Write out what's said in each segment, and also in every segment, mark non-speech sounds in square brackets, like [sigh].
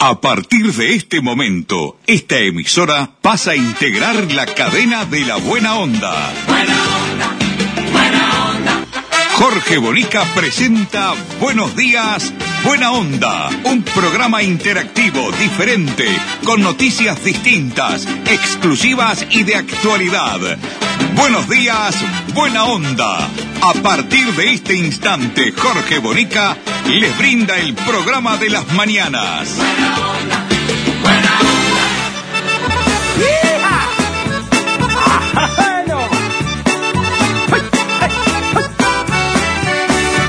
A partir de este momento, esta emisora pasa a integrar la cadena de la buena onda. Buena onda, buena onda. Jorge Bonica presenta Buenos días, Buena Onda, un programa interactivo, diferente, con noticias distintas, exclusivas y de actualidad. Buenos días, Buena Onda. A partir de este instante, Jorge Bonica les brinda el programa de las mañanas. Buena onda,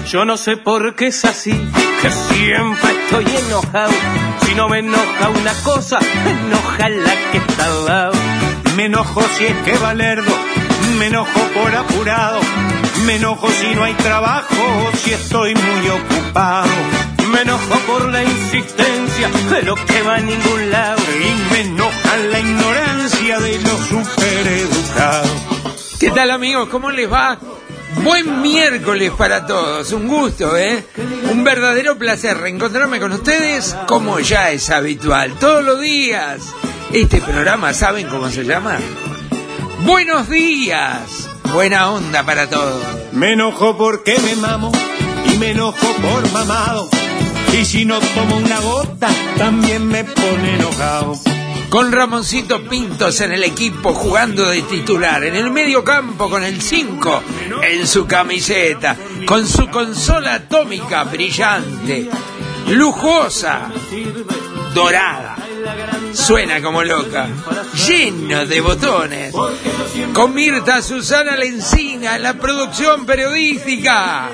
Yo no sé por qué es así, que siempre estoy enojado. Si no me enoja una cosa, me enoja la que está al lado. Me enojo si es que valerdo, me enojo por apurado. Me enojo si no hay trabajo, si estoy muy ocupado. Me enojo por la insistencia de lo que va a ningún lado. Y me enoja la ignorancia de los supereducados. ¿Qué tal amigos? ¿Cómo les va? Buen miércoles para todos, un gusto, ¿eh? Un verdadero placer reencontrarme con ustedes como ya es habitual, todos los días. Este programa, ¿saben cómo se llama? Buenos días, buena onda para todos. Me enojo porque me mamo y me enojo por mamado. Y si no tomo una gota, también me pone enojado. Con Ramoncito Pintos en el equipo jugando de titular, en el medio campo con el 5 en su camiseta, con su consola atómica brillante, lujosa, dorada, suena como loca, lleno de botones, con Mirta Susana Lencina en la producción periodística,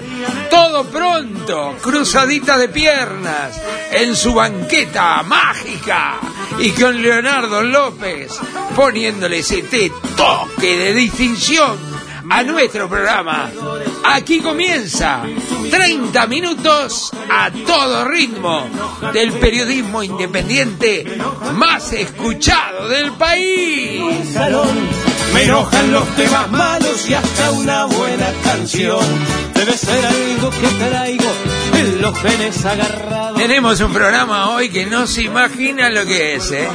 todo pronto, cruzadita de piernas, en su banqueta mágica, y con Leonardo López poniéndole ese toque de distinción a nuestro programa. Aquí comienza 30 minutos a todo ritmo del periodismo independiente más escuchado del país. Me enojan los temas malos y hasta una buena canción. Debe ser algo que traigo en los genes agarrados. Tenemos un programa hoy que no se imagina lo que es, ¿eh?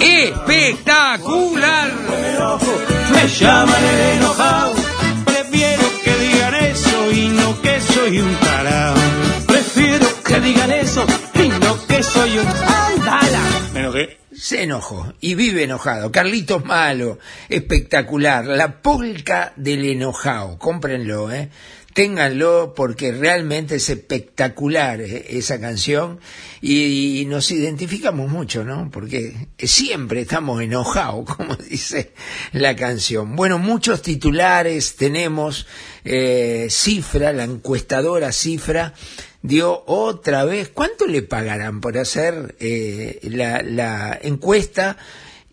Espectacular. Me enojo, me llaman el enojado. Prefiero que digan eso y no que soy un tarado. Prefiero que digan eso y no que soy un andala. Me enojé. Se enojó y vive enojado. Carlitos Malo, espectacular. La polca del enojado. Cómprenlo, ¿eh? Ténganlo porque realmente es espectacular eh, esa canción y, y, nos identificamos mucho, ¿no? Porque siempre estamos enojados, [laughs] como dice la canción. Bueno, muchos titulares tenemos. Eh, cifra, la encuestadora Cifra dio otra vez, ¿cuánto le pagarán por hacer eh, la, encuesta?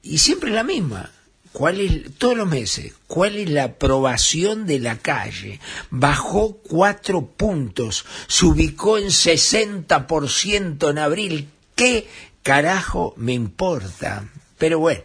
Y siempre la misma. ¿Cuál es, todos los meses, cuál es la aprobación de la calle? Bajó cuatro puntos, se ubicó en 60% en abril. ¿Qué carajo me importa? Pero bueno,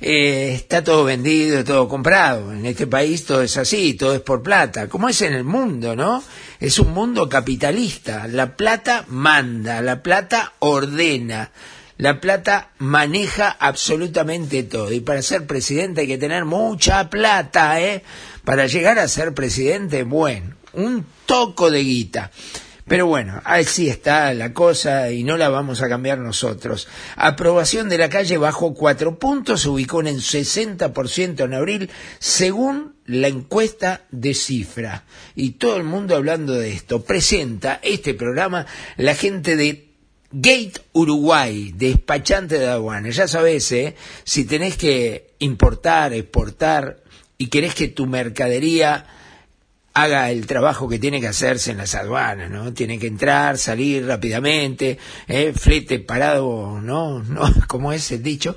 eh, está todo vendido, todo comprado. En este país todo es así, todo es por plata, como es en el mundo, ¿no? Es un mundo capitalista. La plata manda, la plata ordena, la plata maneja absolutamente todo. Y para ser presidente hay que tener mucha plata, ¿eh? Para llegar a ser presidente, bueno, un toco de guita. Pero bueno, así está la cosa y no la vamos a cambiar nosotros. Aprobación de la calle bajó cuatro puntos, se ubicó en el 60% en abril, según la encuesta de cifra. Y todo el mundo hablando de esto. Presenta este programa la gente de Gate Uruguay, despachante de aduana. Ya sabes, ¿eh? si tenés que importar, exportar y querés que tu mercadería haga el trabajo que tiene que hacerse en las aduanas, ¿no? Tiene que entrar, salir rápidamente, ¿eh? flete parado, ¿no? [laughs] ¿no? Como es el dicho,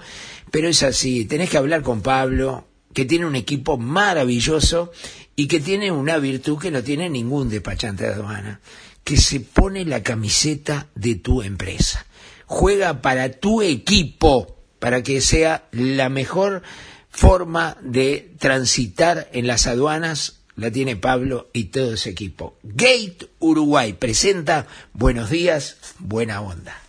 pero es así, tenés que hablar con Pablo, que tiene un equipo maravilloso y que tiene una virtud que no tiene ningún despachante de aduana, que se pone la camiseta de tu empresa. Juega para tu equipo, para que sea la mejor forma de transitar en las aduanas la tiene Pablo y todo ese equipo. Gate Uruguay presenta Buenos días, buena onda.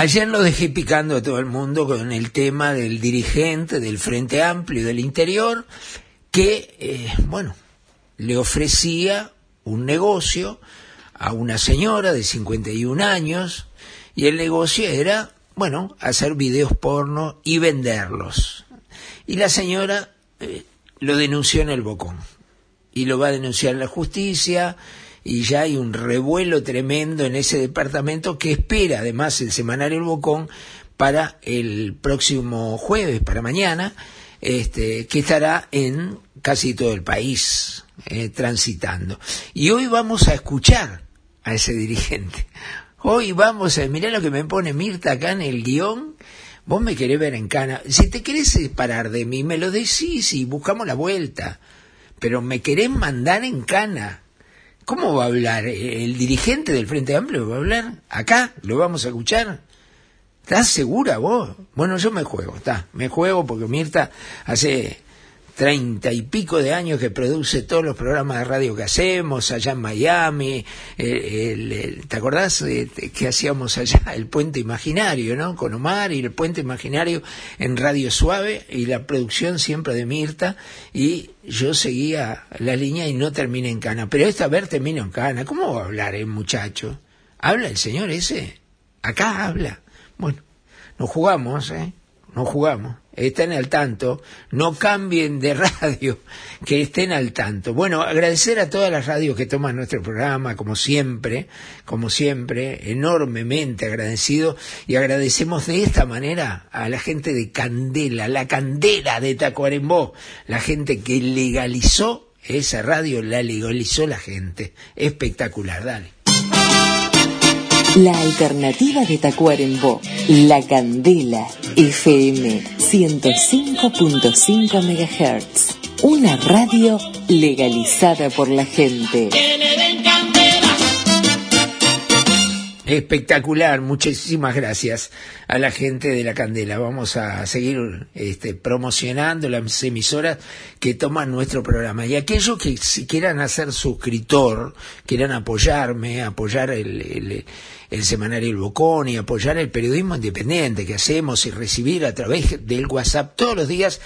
Ayer lo dejé picando a todo el mundo con el tema del dirigente del Frente Amplio del Interior que, eh, bueno, le ofrecía un negocio a una señora de 51 años y el negocio era, bueno, hacer videos porno y venderlos. Y la señora eh, lo denunció en el Bocón y lo va a denunciar en la justicia y ya hay un revuelo tremendo en ese departamento que espera además el semanario El Bocón para el próximo jueves, para mañana, este, que estará en casi todo el país eh, transitando. Y hoy vamos a escuchar a ese [laughs] dirigente. Hoy vamos a, mirá lo que me pone Mirta acá en el guion. Vos me querés ver en cana. Si te querés separar de mí, me lo decís y buscamos la vuelta. Pero me querés mandar en cana. ¿Cómo va a hablar? ¿El dirigente del Frente Amplio va a hablar? ¿Acá? ¿Lo vamos a escuchar? ¿Estás segura vos? Bueno, yo me juego, está. Me juego porque Mirta hace treinta y pico de años que produce todos los programas de radio que hacemos allá en Miami. El, el, ¿Te acordás que hacíamos allá [laughs] el puente imaginario, no? Con Omar y el puente imaginario en Radio Suave y la producción siempre de Mirta. Y yo seguía la línea y no terminé en cana. Pero esta vez termino en cana. ¿Cómo va a hablar el muchacho? ¿Habla el señor ese? Acá habla. Bueno, nos jugamos, ¿eh? Nos jugamos. Estén al tanto. No cambien de [laughs] radio. Que estén al tanto. Bueno, agradecer a todas las radios que toman nuestro programa, como siempre, como siempre, enormemente agradecido. Y agradecemos de esta manera a la gente de Candela, la Candela de Tacuarembó, la gente que legalizó esa radio, la legalizó la gente. Espectacular, dale. La alternativa de Tacuarembó, La Candela, FM 105.5 MHz. Una radio legalizada por la gente. Espectacular, muchísimas gracias a la gente de la Candela. Vamos a seguir este, promocionando las emisoras que toman nuestro programa. Y aquellos que si quieran hacer suscriptor, quieran apoyarme, apoyar el, el, el semanario El Bocón y apoyar el periodismo independiente que hacemos y recibir a través del WhatsApp todos los días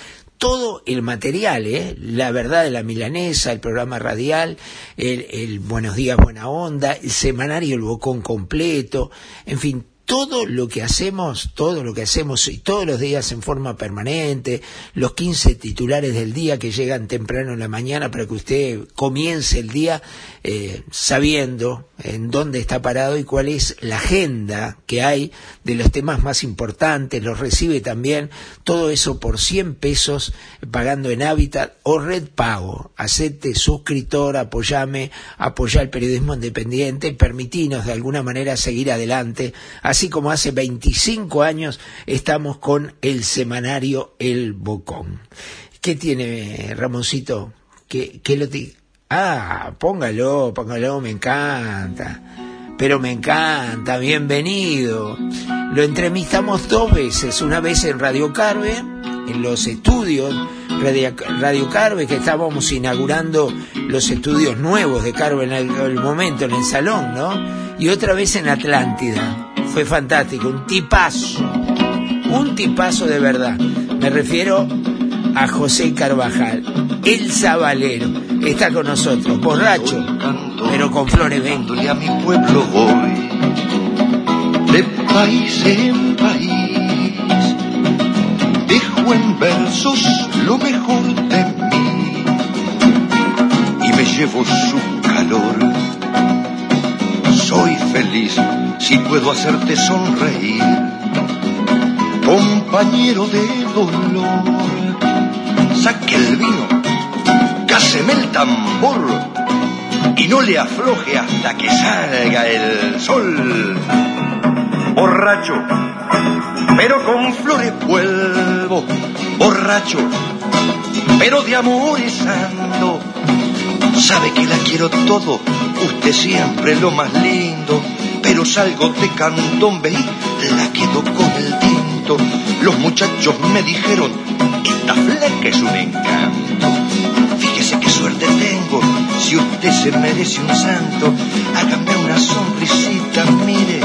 todo el material, ¿eh? la verdad de la milanesa, el programa radial, el, el Buenos Días, Buena Onda, el semanario El Bocón completo, en fin, todo lo que hacemos, todo lo que hacemos y todos los días en forma permanente, los 15 titulares del día que llegan temprano en la mañana para que usted comience el día eh, sabiendo en dónde está parado y cuál es la agenda que hay de los temas más importantes, los recibe también, todo eso por 100 pesos pagando en Hábitat o Red Pago. Acepte suscriptor, apoyame, apoya el periodismo independiente, permitinos de alguna manera seguir adelante, así como hace 25 años estamos con el semanario El Bocón. ¿Qué tiene Ramoncito? ¿Qué, qué lo te... Ah, póngalo, póngalo, me encanta. Pero me encanta, bienvenido. Lo entrevistamos dos veces, una vez en Radio Carve, en los estudios Radio, Carve, que estábamos inaugurando los estudios nuevos de Carve en el, el momento, en el salón, ¿no? Y otra vez en Atlántida. Fue fantástico, un tipazo, un tipazo de verdad. Me refiero a José Carvajal, el sabalero, está con nosotros, borracho, pero con flores ven. Y a mi pueblo voy, de país en país, dejo en versos lo mejor de mí y me llevo su calor. Soy feliz si puedo hacerte sonreír, compañero de dolor. Saque el vino, cáseme el tambor y no le afloje hasta que salga el sol. Borracho, pero con flores vuelvo, borracho, pero de amores ando. Sabe que la quiero todo, usted siempre lo más lindo, pero salgo de cantón, veí, la quedo con el Los muchachos me dijeron, esta fleca es un encanto. Fíjese qué suerte tengo, si usted se merece un santo, hágame una sonrisita, mire,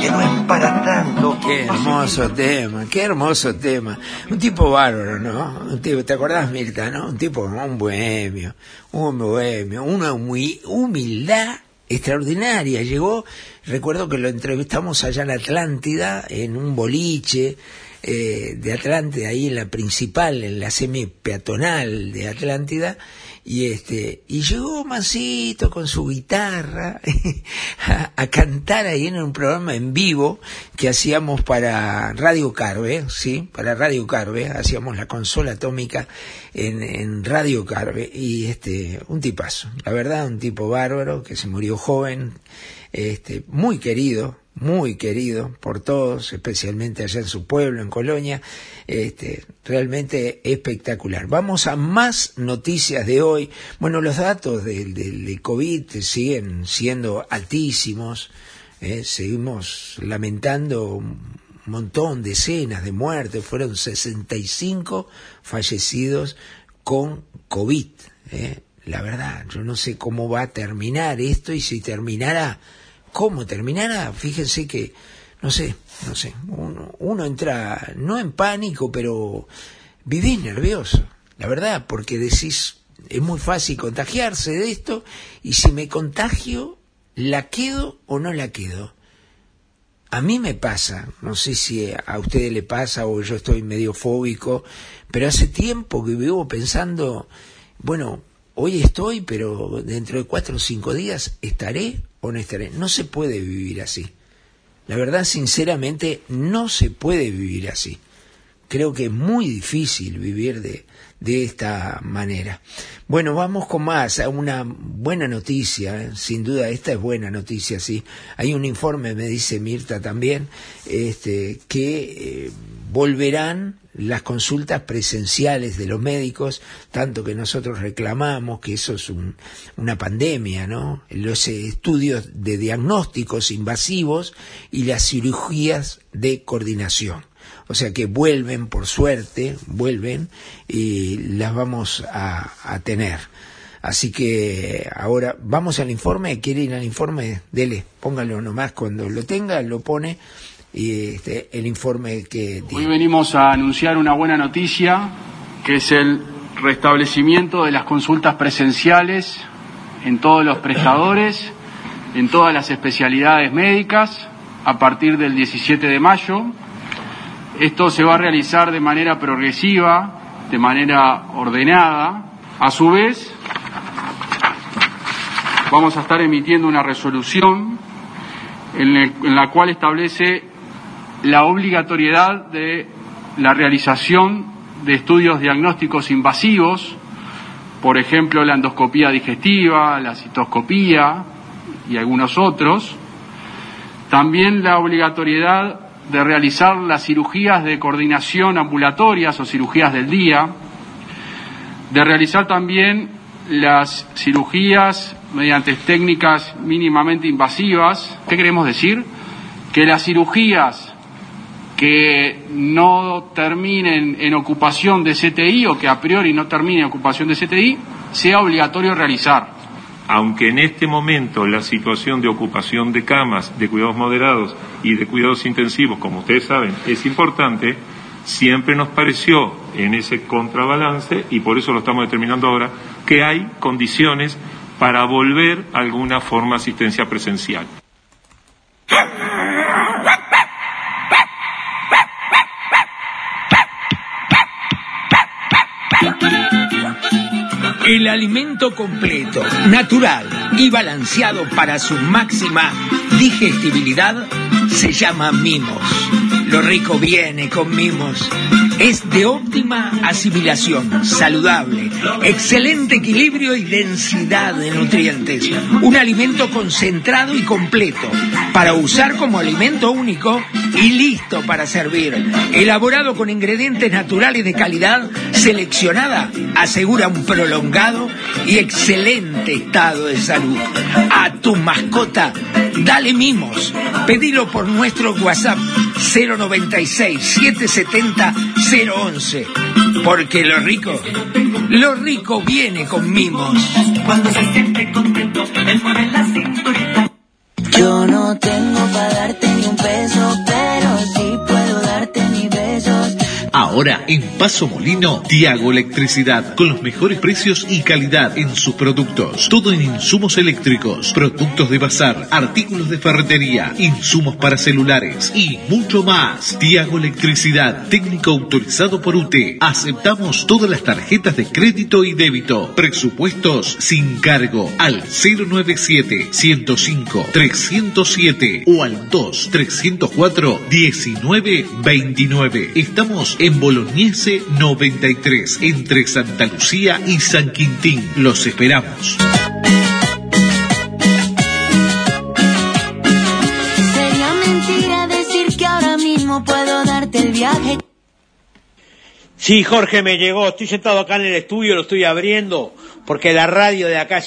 que no es para tanto. Qué hermoso tema, qué hermoso tema. Un tipo bárbaro, ¿no? Un tipo, ¿Te acordás, Mirta, no? Un tipo, un bohemio, un bohemio, una humi- humildad extraordinaria. Llegó, recuerdo que lo entrevistamos allá en Atlántida, en un boliche eh, de Atlántida, ahí en la principal, en la semi peatonal de Atlántida, y este y llegó Mancito con su guitarra [laughs] a, a cantar ahí en un programa en vivo que hacíamos para Radio Carve, sí, para Radio Carve, hacíamos la consola atómica en, en Radio Carve y este un tipazo, la verdad un tipo bárbaro que se murió joven, este muy querido, muy querido por todos, especialmente allá en su pueblo, en Colonia, este, realmente espectacular. Vamos a más noticias de hoy. Bueno, los datos del, del, COVID siguen siendo altísimos, eh, seguimos lamentando un montón, decenas de muertes, fueron 65 fallecidos con COVID. eh. La verdad, yo no sé cómo va a terminar esto y si terminará cómo terminará, fíjense que, no sé, no sé, uno, uno entra, no en pánico, pero vivís nervioso, la verdad, porque decís, es muy fácil contagiarse de esto, y si me contagio, ¿la quedo o no la quedo? A mí me pasa, no sé si a ustedes le pasa o yo estoy medio fóbico, pero hace tiempo que vivo pensando, bueno, hoy estoy, pero dentro de cuatro o cinco días estaré o no estaré. No se puede vivir así. La verdad, sinceramente, no se puede vivir así. Creo que es muy difícil vivir de, de esta manera. Bueno, vamos con más, a una buena noticia, ¿eh? sin duda esta es buena noticia, sí. Hay un informe, me dice Mirta también, este, que eh, volverán las consultas presenciales de los médicos, tanto que nosotros reclamamos que eso es un, una pandemia, ¿no? Los estudios de diagnósticos invasivos y las cirugías de coordinación. O sea que vuelven, por suerte, vuelven y las vamos a, a tener. Así que ahora vamos al informe, quiere ir al informe, dele, póngalo nomás cuando lo tenga, lo pone y este, el informe que Hoy venimos a anunciar una buena noticia, que es el restablecimiento de las consultas presenciales en todos los prestadores, en todas las especialidades médicas, a partir del 17 de mayo. Esto se va a realizar de manera progresiva, de manera ordenada. A su vez, vamos a estar emitiendo una resolución en la cual establece la obligatoriedad de la realización de estudios diagnósticos invasivos, por ejemplo la endoscopía digestiva, la citoscopía y algunos otros. También la obligatoriedad de realizar las cirugías de coordinación ambulatorias o cirugías del día, de realizar también las cirugías mediante técnicas mínimamente invasivas. ¿Qué queremos decir? Que las cirugías que no terminen en ocupación de CTI o que a priori no terminen en ocupación de CTI, sea obligatorio realizar. aunque en este momento la situación de ocupación de camas, de cuidados moderados y de cuidados intensivos, como ustedes saben, es importante, siempre nos pareció en ese contrabalance, y por eso lo estamos determinando ahora, que hay condiciones para volver a alguna forma de asistencia presencial. El alimento completo, natural y balanceado para su máxima digestibilidad se llama mimos. Lo rico viene con mimos. Es de óptima asimilación, saludable, excelente equilibrio y densidad de nutrientes. Un alimento concentrado y completo para usar como alimento único y listo para servir. Elaborado con ingredientes naturales de calidad seleccionada, asegura un prolongado y excelente estado de salud. A tu mascota, dale mimos. Pedilo por nuestro WhatsApp 096 770 011. Porque lo rico, lo rico viene con mimos. Cuando se siente contento, él mueve la cinturita. Yo no tengo para Ahora en Paso Molino, Tiago Electricidad, con los mejores precios y calidad en sus productos. Todo en insumos eléctricos, productos de bazar, artículos de ferretería, insumos para celulares y mucho más. Tiago Electricidad, técnico autorizado por UTE. Aceptamos todas las tarjetas de crédito y débito. Presupuestos sin cargo al 097 105 307 o al 2 304 1929. Estamos en Bolognese 93, entre Santa Lucía y San Quintín. Los esperamos. Sería mentira decir que ahora mismo puedo darte el viaje. Sí, Jorge me llegó. Estoy sentado acá en el estudio, lo estoy abriendo, porque la radio de acá,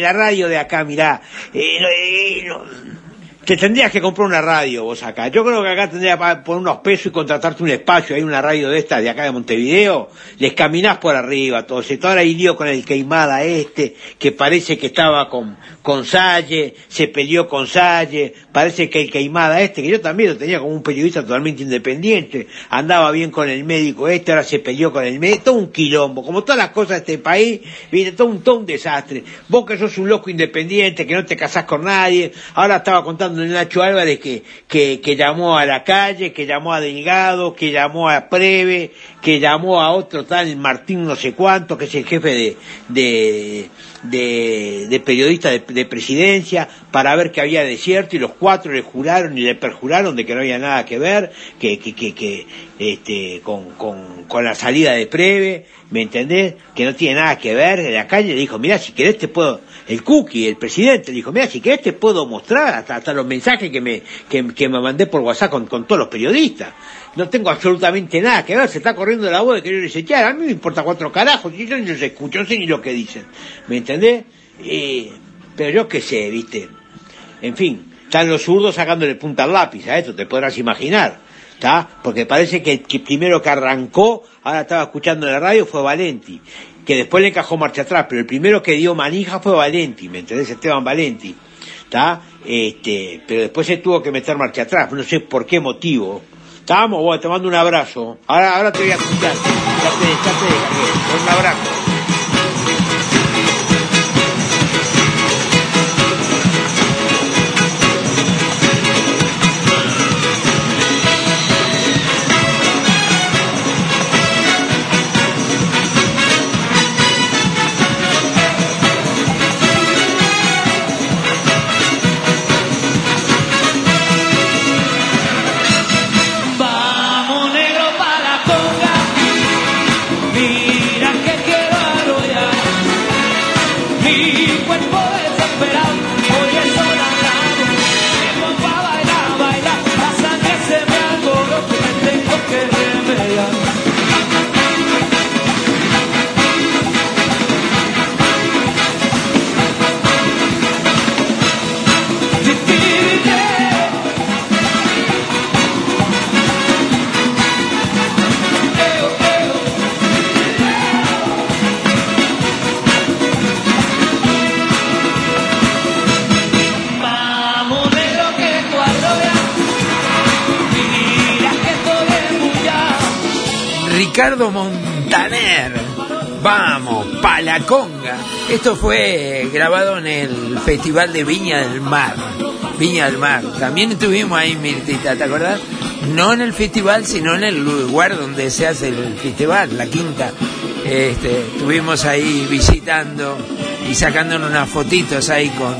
la radio de acá, mirá, eh, eh, no- te tendrías que comprar una radio vos acá. Yo creo que acá tendrías que poner unos pesos y contratarte un espacio. Hay una radio de esta de acá de Montevideo. Les caminás por arriba, todo. Se ahora hay lío con el queimada este, que parece que estaba con, con Salle, se peleó con Salle. Parece que el queimada este, que yo también lo tenía como un periodista totalmente independiente, andaba bien con el médico este, ahora se peleó con el médico. Todo un quilombo. Como todas las cosas de este país, viste, todo un, todo un desastre. Vos que sos un loco independiente, que no te casás con nadie. Ahora estaba contando Nacho Álvarez que, que, llamó a la calle, que llamó a Delgado, que llamó a Preve, que llamó a otro tal Martín no sé cuánto, que es el jefe de, de, de, de periodista de, de presidencia, para ver que había desierto y los cuatro le juraron y le perjuraron de que no había nada que ver, que, que, que, que este, con, con, con la salida de Preve, ¿me entendés? Que no tiene nada que ver, de la calle le dijo, mira, si querés te puedo, el cookie, el presidente, le dijo, mira, si querés te puedo mostrar hasta, hasta los mensajes que me, que, que me mandé por WhatsApp con, con todos los periodistas. No tengo absolutamente nada que ver, se está corriendo la voz de querer echar, a mí me importa cuatro carajos, yo yo ni los escucho, no sé ni lo que dicen, ¿me entendés? Eh, pero yo qué sé, viste, en fin, están los zurdos sacándole punta al lápiz a esto, te podrás imaginar, ¿está? Porque parece que el que primero que arrancó, ahora estaba escuchando en la radio, fue Valenti, que después le encajó marcha atrás, pero el primero que dio manija fue Valenti, ¿me entendés? Esteban Valenti, ¿está? Este, pero después se tuvo que meter marcha atrás, no sé por qué motivo. Estamos, bueno, te mando un abrazo. Ahora, ahora te voy a escuchar. Un abrazo. Ricardo Montaner. Vamos, Palaconga. Esto fue grabado en el Festival de Viña del Mar. Viña del Mar. También estuvimos ahí, Mirtita, ¿te acordás? No en el festival, sino en el lugar donde se hace el festival, la quinta. Este, estuvimos ahí visitando y sacándonos unas fotitos ahí con,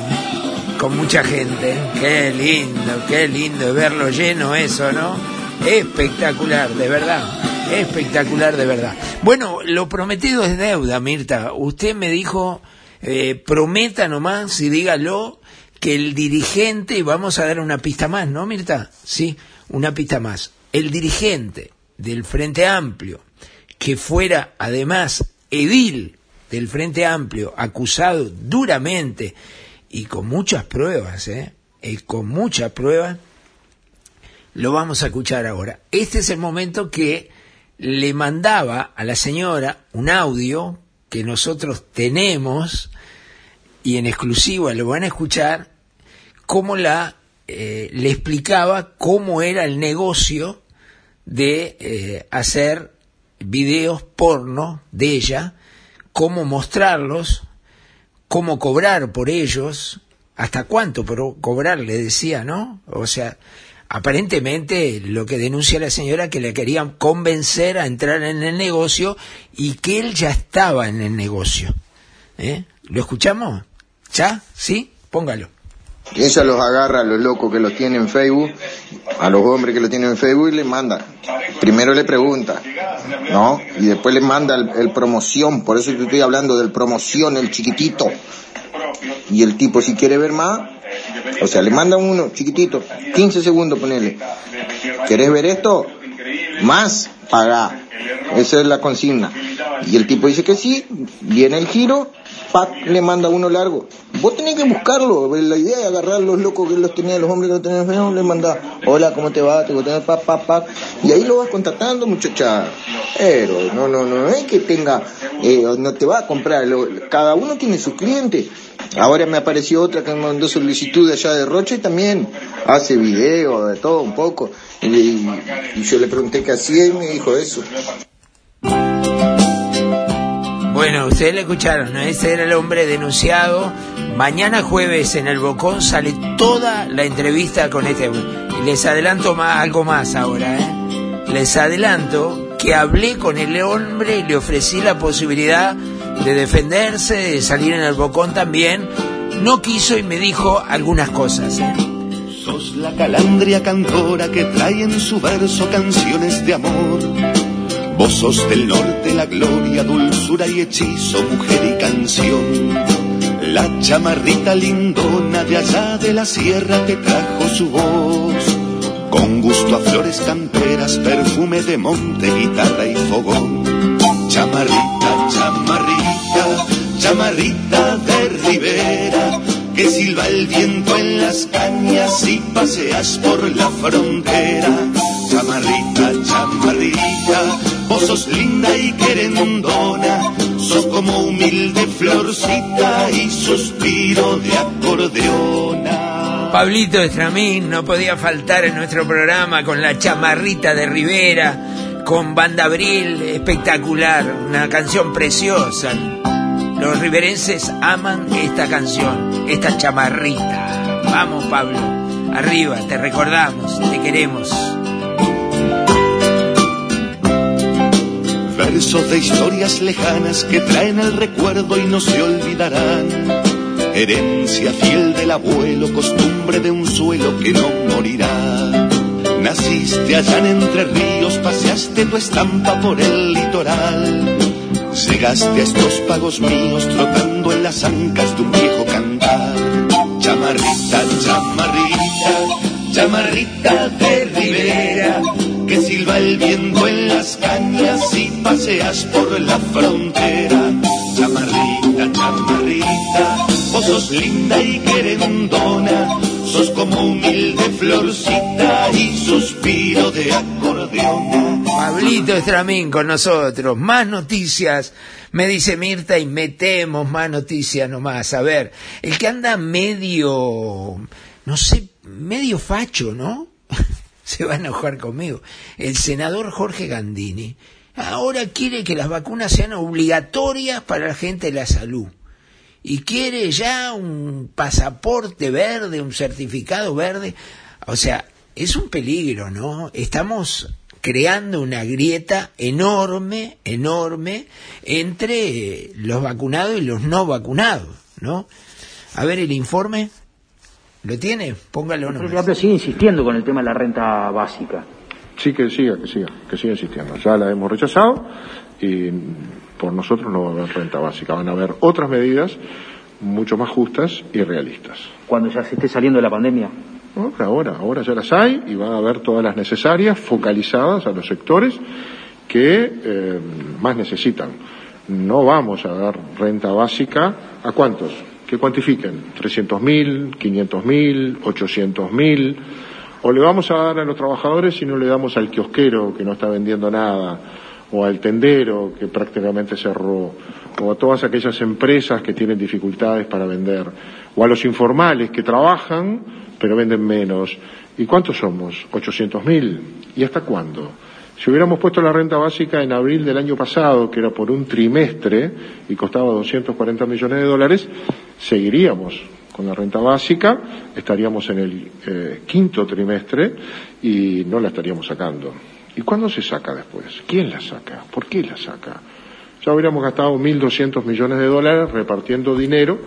con mucha gente. Qué lindo, qué lindo verlo lleno eso, ¿no? Espectacular, de verdad. Espectacular, de verdad. Bueno, lo prometido es deuda, Mirta. Usted me dijo, eh, prometa nomás y dígalo que el dirigente, y vamos a dar una pista más, ¿no, Mirta? Sí, una pista más. El dirigente del Frente Amplio, que fuera además edil del Frente Amplio, acusado duramente y con muchas pruebas, ¿eh? Y con muchas pruebas, lo vamos a escuchar ahora. Este es el momento que le mandaba a la señora un audio que nosotros tenemos y en exclusiva lo van a escuchar, cómo la eh, le explicaba cómo era el negocio de eh, hacer videos porno de ella, cómo mostrarlos, cómo cobrar por ellos, hasta cuánto pero cobrar, le decía, ¿no? O sea, aparentemente lo que denuncia la señora que le querían convencer a entrar en el negocio y que él ya estaba en el negocio. ¿Eh? ¿Lo escuchamos? ¿Ya? ¿Sí? Póngalo. Ella los agarra a los locos que los tienen en Facebook, a los hombres que los tienen en Facebook y les manda. Primero le pregunta, ¿no? Y después le manda el, el promoción, por eso te estoy hablando del promoción, el chiquitito. Y el tipo si quiere ver más, o sea, le manda uno chiquitito, 15 segundos ponele. ¿Querés ver esto? Más, paga. Esa es la consigna. Y el tipo dice que sí, viene el giro, pac, le manda uno largo. Vos tenés que buscarlo, la idea de agarrar los locos que los tenían, los hombres que los tenían en Facebook, le manda, hola, ¿cómo te va? Te voy a tener pa, pa, pa. Y ahí lo vas contactando, muchacha. Pero no, no, no, no es que tenga, eh, no te va a comprar, cada uno tiene sus clientes. Ahora me apareció otra que me mandó solicitud de allá de Rocha y también hace video, de todo un poco. Y, y yo le pregunté qué hacía y me dijo eso. Bueno, ustedes le escucharon, ¿no? ese era el hombre denunciado. Mañana jueves en el Bocón sale toda la entrevista con este hombre. Les adelanto más, algo más ahora, ¿eh? Les adelanto que hablé con el hombre y le ofrecí la posibilidad de defenderse, de salir en el Bocón también. No quiso y me dijo algunas cosas, ¿eh? Sos la calandria cantora que trae en su verso canciones de amor. Vos del norte la gloria, dulzura y hechizo, mujer y canción. La chamarrita lindona de allá de la sierra te trajo su voz. Con gusto a flores camperas, perfume de monte, guitarra y fogón. Chamarrita, chamarrita, chamarrita de ribera, que silba el viento en las cañas y paseas por la frontera. Chamarrita, chamarrita, vos sos linda y querendona, sos como humilde florcita y suspiro de acordeona. Pablito Estramín no podía faltar en nuestro programa con la chamarrita de Rivera, con Banda Abril, espectacular, una canción preciosa. Los riverenses aman esta canción, esta chamarrita. Vamos, Pablo, arriba, te recordamos, te queremos. Versos de historias lejanas que traen el recuerdo y no se olvidarán. Herencia fiel del abuelo, costumbre de un suelo que no morirá. Naciste allá en Entre Ríos, paseaste tu estampa por el litoral. Llegaste a estos pagos míos trotando en las ancas de un viejo cantar. Chamarrita, chamarrita, chamarrita de ribera, que silba el viento en las cañas y paseas por la frontera. Chamarrita, chamarrita, vos sos linda y querendona, sos como humilde florcita y suspiro de acordeón. Pablito Estramín con nosotros. Más noticias, me dice Mirta, y metemos más noticias nomás. A ver, el que anda medio, no sé, medio facho, ¿no? Se va a enojar conmigo. El senador Jorge Gandini ahora quiere que las vacunas sean obligatorias para la gente de la salud. Y quiere ya un pasaporte verde, un certificado verde. O sea, es un peligro, ¿no? Estamos creando una grieta enorme, enorme, entre los vacunados y los no vacunados, ¿no? A ver el informe, ¿lo tiene? Póngalo El nomás. Frente Amplio sigue insistiendo con el tema de la renta básica. Sí, que siga, que siga, que siga existiendo. Ya la hemos rechazado y por nosotros no va a haber renta básica. Van a haber otras medidas mucho más justas y realistas. Cuando ya se esté saliendo de la pandemia. No, ahora, ahora ya las hay y va a haber todas las necesarias focalizadas a los sectores que eh, más necesitan. No vamos a dar renta básica a cuántos, que cuantifiquen, 300.000, 500.000, 800.000, o le vamos a dar a los trabajadores si no le damos al kiosquero que no está vendiendo nada, o al tendero que prácticamente cerró, o a todas aquellas empresas que tienen dificultades para vender, o a los informales que trabajan pero venden menos. ¿Y cuántos somos? 800.000. ¿Y hasta cuándo? Si hubiéramos puesto la renta básica en abril del año pasado, que era por un trimestre y costaba 240 millones de dólares, seguiríamos con la renta básica, estaríamos en el eh, quinto trimestre y no la estaríamos sacando. ¿Y cuándo se saca después? ¿Quién la saca? ¿Por qué la saca? Ya hubiéramos gastado 1.200 millones de dólares repartiendo dinero,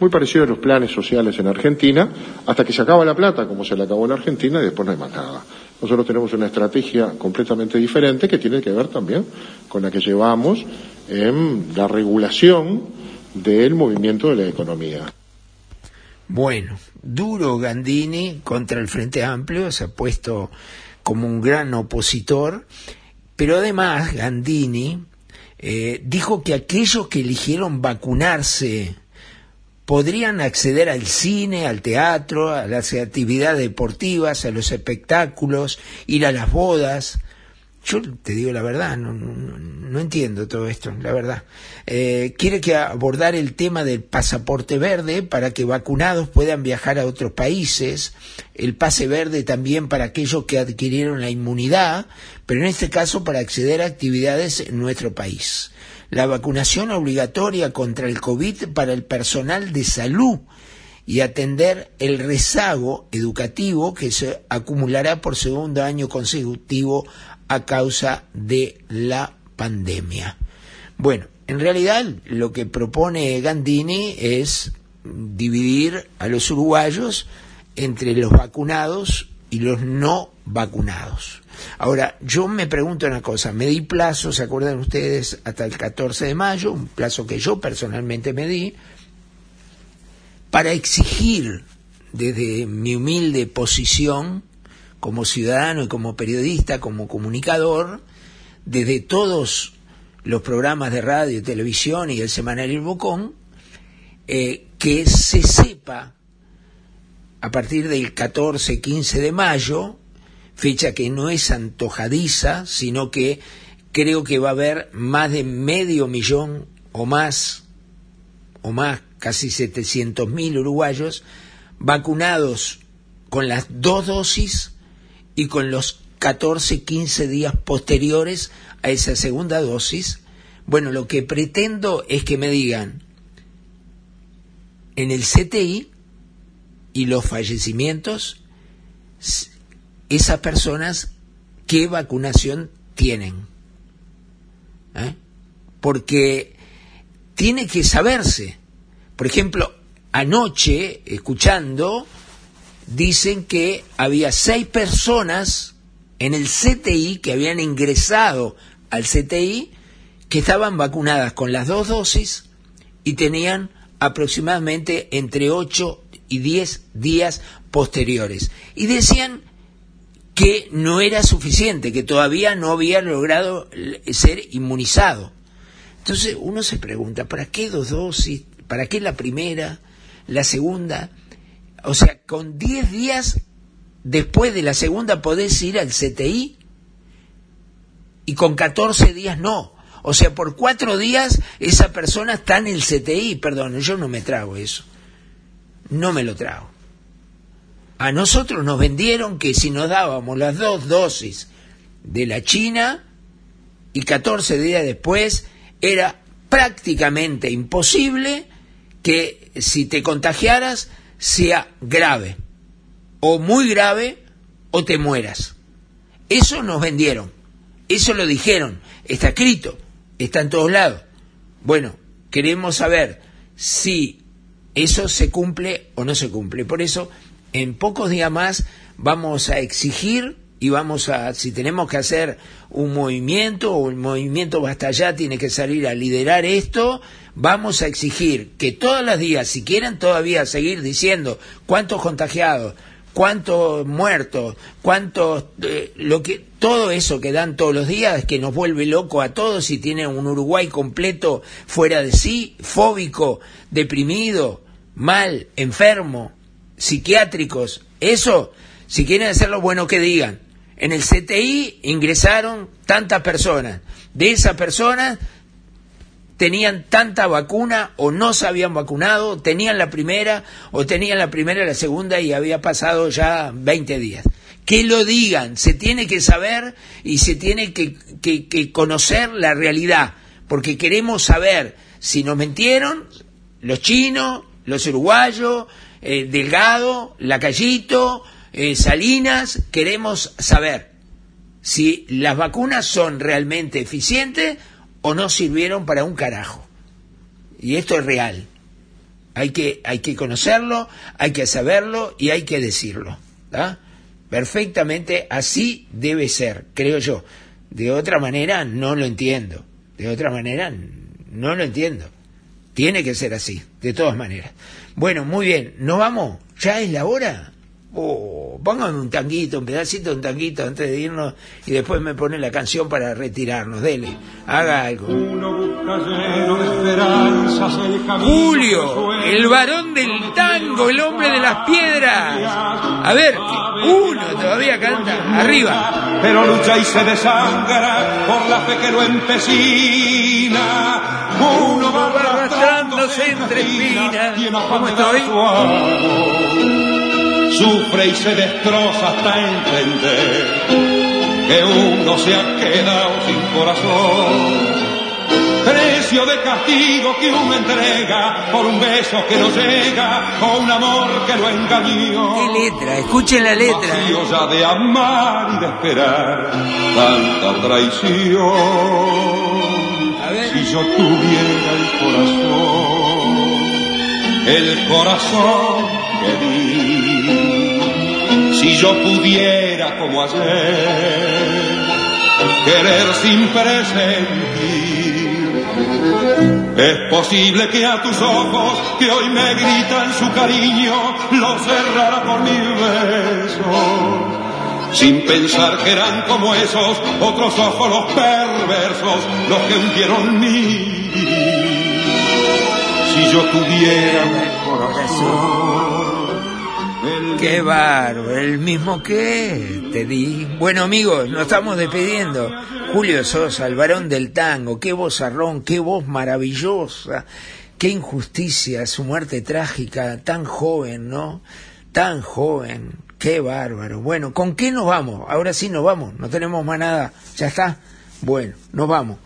muy parecido a los planes sociales en Argentina, hasta que se acaba la plata, como se le acabó en Argentina, y después no hay más nada. Nosotros tenemos una estrategia completamente diferente que tiene que ver también con la que llevamos en la regulación del movimiento de la economía. Bueno, duro Gandini contra el Frente Amplio, se ha puesto como un gran opositor, pero además Gandini eh, dijo que aquellos que eligieron vacunarse podrían acceder al cine, al teatro, a las actividades deportivas, a los espectáculos, ir a las bodas. Yo te digo la verdad, no, no, entiendo todo esto, la verdad. Eh, quiere que abordar el tema del pasaporte verde para que vacunados puedan viajar a otros países, el pase verde también para aquellos que adquirieron la inmunidad, pero en este caso para acceder a actividades en nuestro país la vacunación obligatoria contra el COVID para el personal de salud y atender el rezago educativo que se acumulará por segundo año consecutivo a causa de la pandemia. Bueno, en realidad lo que propone Gandini es dividir a los uruguayos entre los vacunados y los no vacunados. Ahora, yo me pregunto una cosa, me di plazo, ¿se acuerdan ustedes? Hasta el 14 de mayo, un plazo que yo personalmente me di, para exigir desde mi humilde posición como ciudadano y como periodista, como comunicador, desde todos los programas de radio, televisión y el semanal El Bocón, eh, que se sepa a partir del 14-15 de mayo, fecha que no es antojadiza, sino que creo que va a haber más de medio millón o más, o más, casi 700 mil uruguayos vacunados con las dos dosis y con los 14, 15 días posteriores a esa segunda dosis. Bueno, lo que pretendo es que me digan en el CTI y los fallecimientos, esas personas qué vacunación tienen. ¿Eh? Porque tiene que saberse. Por ejemplo, anoche, escuchando, dicen que había seis personas en el CTI que habían ingresado al CTI que estaban vacunadas con las dos dosis y tenían aproximadamente entre 8 y 10 días posteriores. Y decían que no era suficiente, que todavía no había logrado ser inmunizado. Entonces uno se pregunta, ¿para qué dos dosis? ¿Para qué la primera? ¿La segunda? O sea, con 10 días después de la segunda podés ir al CTI y con 14 días no. O sea, por cuatro días esa persona está en el CTI. Perdón, yo no me trago eso no me lo trago. A nosotros nos vendieron que si nos dábamos las dos dosis de la China y 14 días después era prácticamente imposible que si te contagiaras sea grave o muy grave o te mueras. Eso nos vendieron, eso lo dijeron, está escrito, está en todos lados. Bueno, queremos saber si eso se cumple o no se cumple. Por eso, en pocos días más vamos a exigir y vamos a, si tenemos que hacer un movimiento o el movimiento Basta Ya tiene que salir a liderar esto, vamos a exigir que todos los días, si quieren todavía seguir diciendo cuántos contagiados, cuántos muertos, cuántos, eh, lo que, todo eso que dan todos los días que nos vuelve loco a todos y tiene un Uruguay completo fuera de sí, fóbico, deprimido, mal, enfermo, psiquiátricos, eso, si quieren hacerlo bueno que digan. En el CTI ingresaron tantas personas. De esas personas tenían tanta vacuna o no se habían vacunado, tenían la primera o tenían la primera la segunda y había pasado ya 20 días. Que lo digan, se tiene que saber y se tiene que, que, que conocer la realidad, porque queremos saber si nos mentieron los chinos, los uruguayos, eh, Delgado, Lacallito, eh, Salinas, queremos saber si las vacunas son realmente eficientes o no sirvieron para un carajo. Y esto es real. Hay que, hay que conocerlo, hay que saberlo y hay que decirlo. Perfectamente así debe ser, creo yo. De otra manera no lo entiendo. De otra manera no lo entiendo. Tiene que ser así, de todas maneras. Bueno, muy bien, ¿nos vamos? ¿Ya es la hora? Oh, póngame un tanguito, un pedacito de un tanguito antes de irnos y después me pone la canción para retirarnos. Dele, haga algo. Julio, el varón del tango, el hombre de las piedras. A ver, uno todavía canta, arriba. Pero lucha y se desangra por la fe que lo empecina. Uno va arrastrándose entre espinas. ¿Cómo estoy? sufre y se destroza hasta entender que uno se ha quedado sin corazón. Precio de castigo que uno entrega por un beso que no llega o un amor que lo engañó. ¿Qué letra? Escuchen la letra. Vacío ya de amar y de esperar tanta traición. Si yo tuviera el corazón, el corazón que di si yo pudiera como ayer querer sin presentir, es posible que a tus ojos que hoy me gritan su cariño lo cerrara por mil besos. Sin pensar que eran como esos otros ojos los perversos los que hundieron mi Si yo tuviera un corazón Qué bárbaro, el mismo que te di. Bueno amigos, nos estamos despidiendo. Julio Sosa, el varón del tango, qué vozarrón, qué voz maravillosa, qué injusticia, su muerte trágica, tan joven, ¿no? Tan joven, qué bárbaro. Bueno, ¿con qué nos vamos? Ahora sí nos vamos, no tenemos más nada, ya está. Bueno, nos vamos.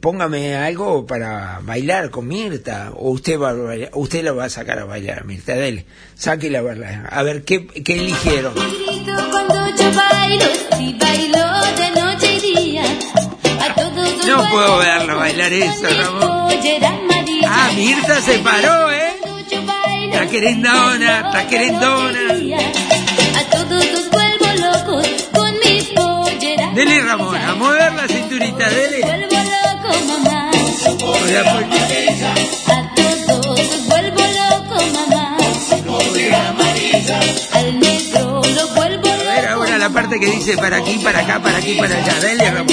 Póngame algo para bailar con Mirta. O usted va a bailar, usted la va a sacar a bailar a Mirta. Dele saque la bailar. A ver qué, qué eligieron no puedo verla bailar eso ¿no? ah Mirta se paró eh está querendona está querendona dele Ramón a mover la cinturita dele mamá. Voy a A todos vuelvo loco, mamá. Al negro lo vuelvo loco. A ver ahora la parte que dice para aquí, para acá, para aquí, para allá. Dale, Ramón.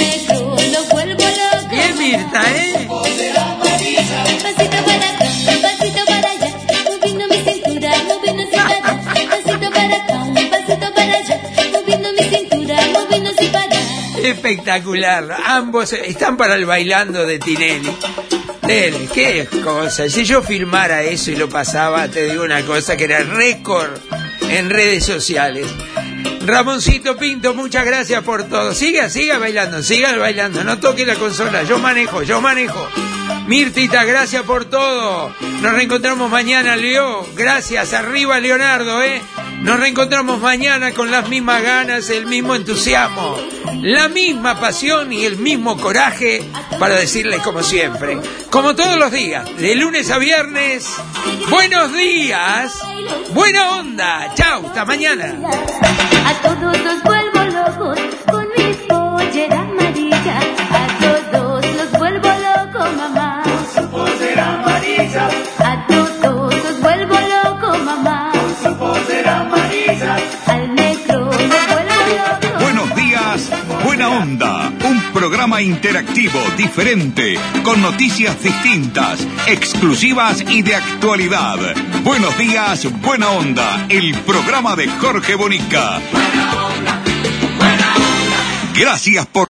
vuelvo loco. Bien, Mirta, ¿eh? Pasito para acá, Espectacular. Ambos están para el bailando de Tinelli. Dele, qué cosa. Si yo filmara eso y lo pasaba, te digo una cosa que era récord en redes sociales. Ramoncito Pinto, muchas gracias por todo. Siga, siga bailando, siga bailando. No toque la consola. Yo manejo, yo manejo. Mirtita, gracias por todo. Nos reencontramos mañana, Leo. Gracias. Arriba, Leonardo, ¿eh? Nos reencontramos mañana con las mismas ganas, el mismo entusiasmo, la misma pasión y el mismo coraje para decirles como siempre, como todos los días, de lunes a viernes, buenos días, buena onda. Chao, hasta mañana. A todos los vuelvo rojos con mi pollera amarilla. A todos los vuelvo loco, mamá. Con su pollera amarilla. Onda. Un programa interactivo, diferente, con noticias distintas, exclusivas y de actualidad. Buenos días, buena onda. El programa de Jorge Bonica. Gracias por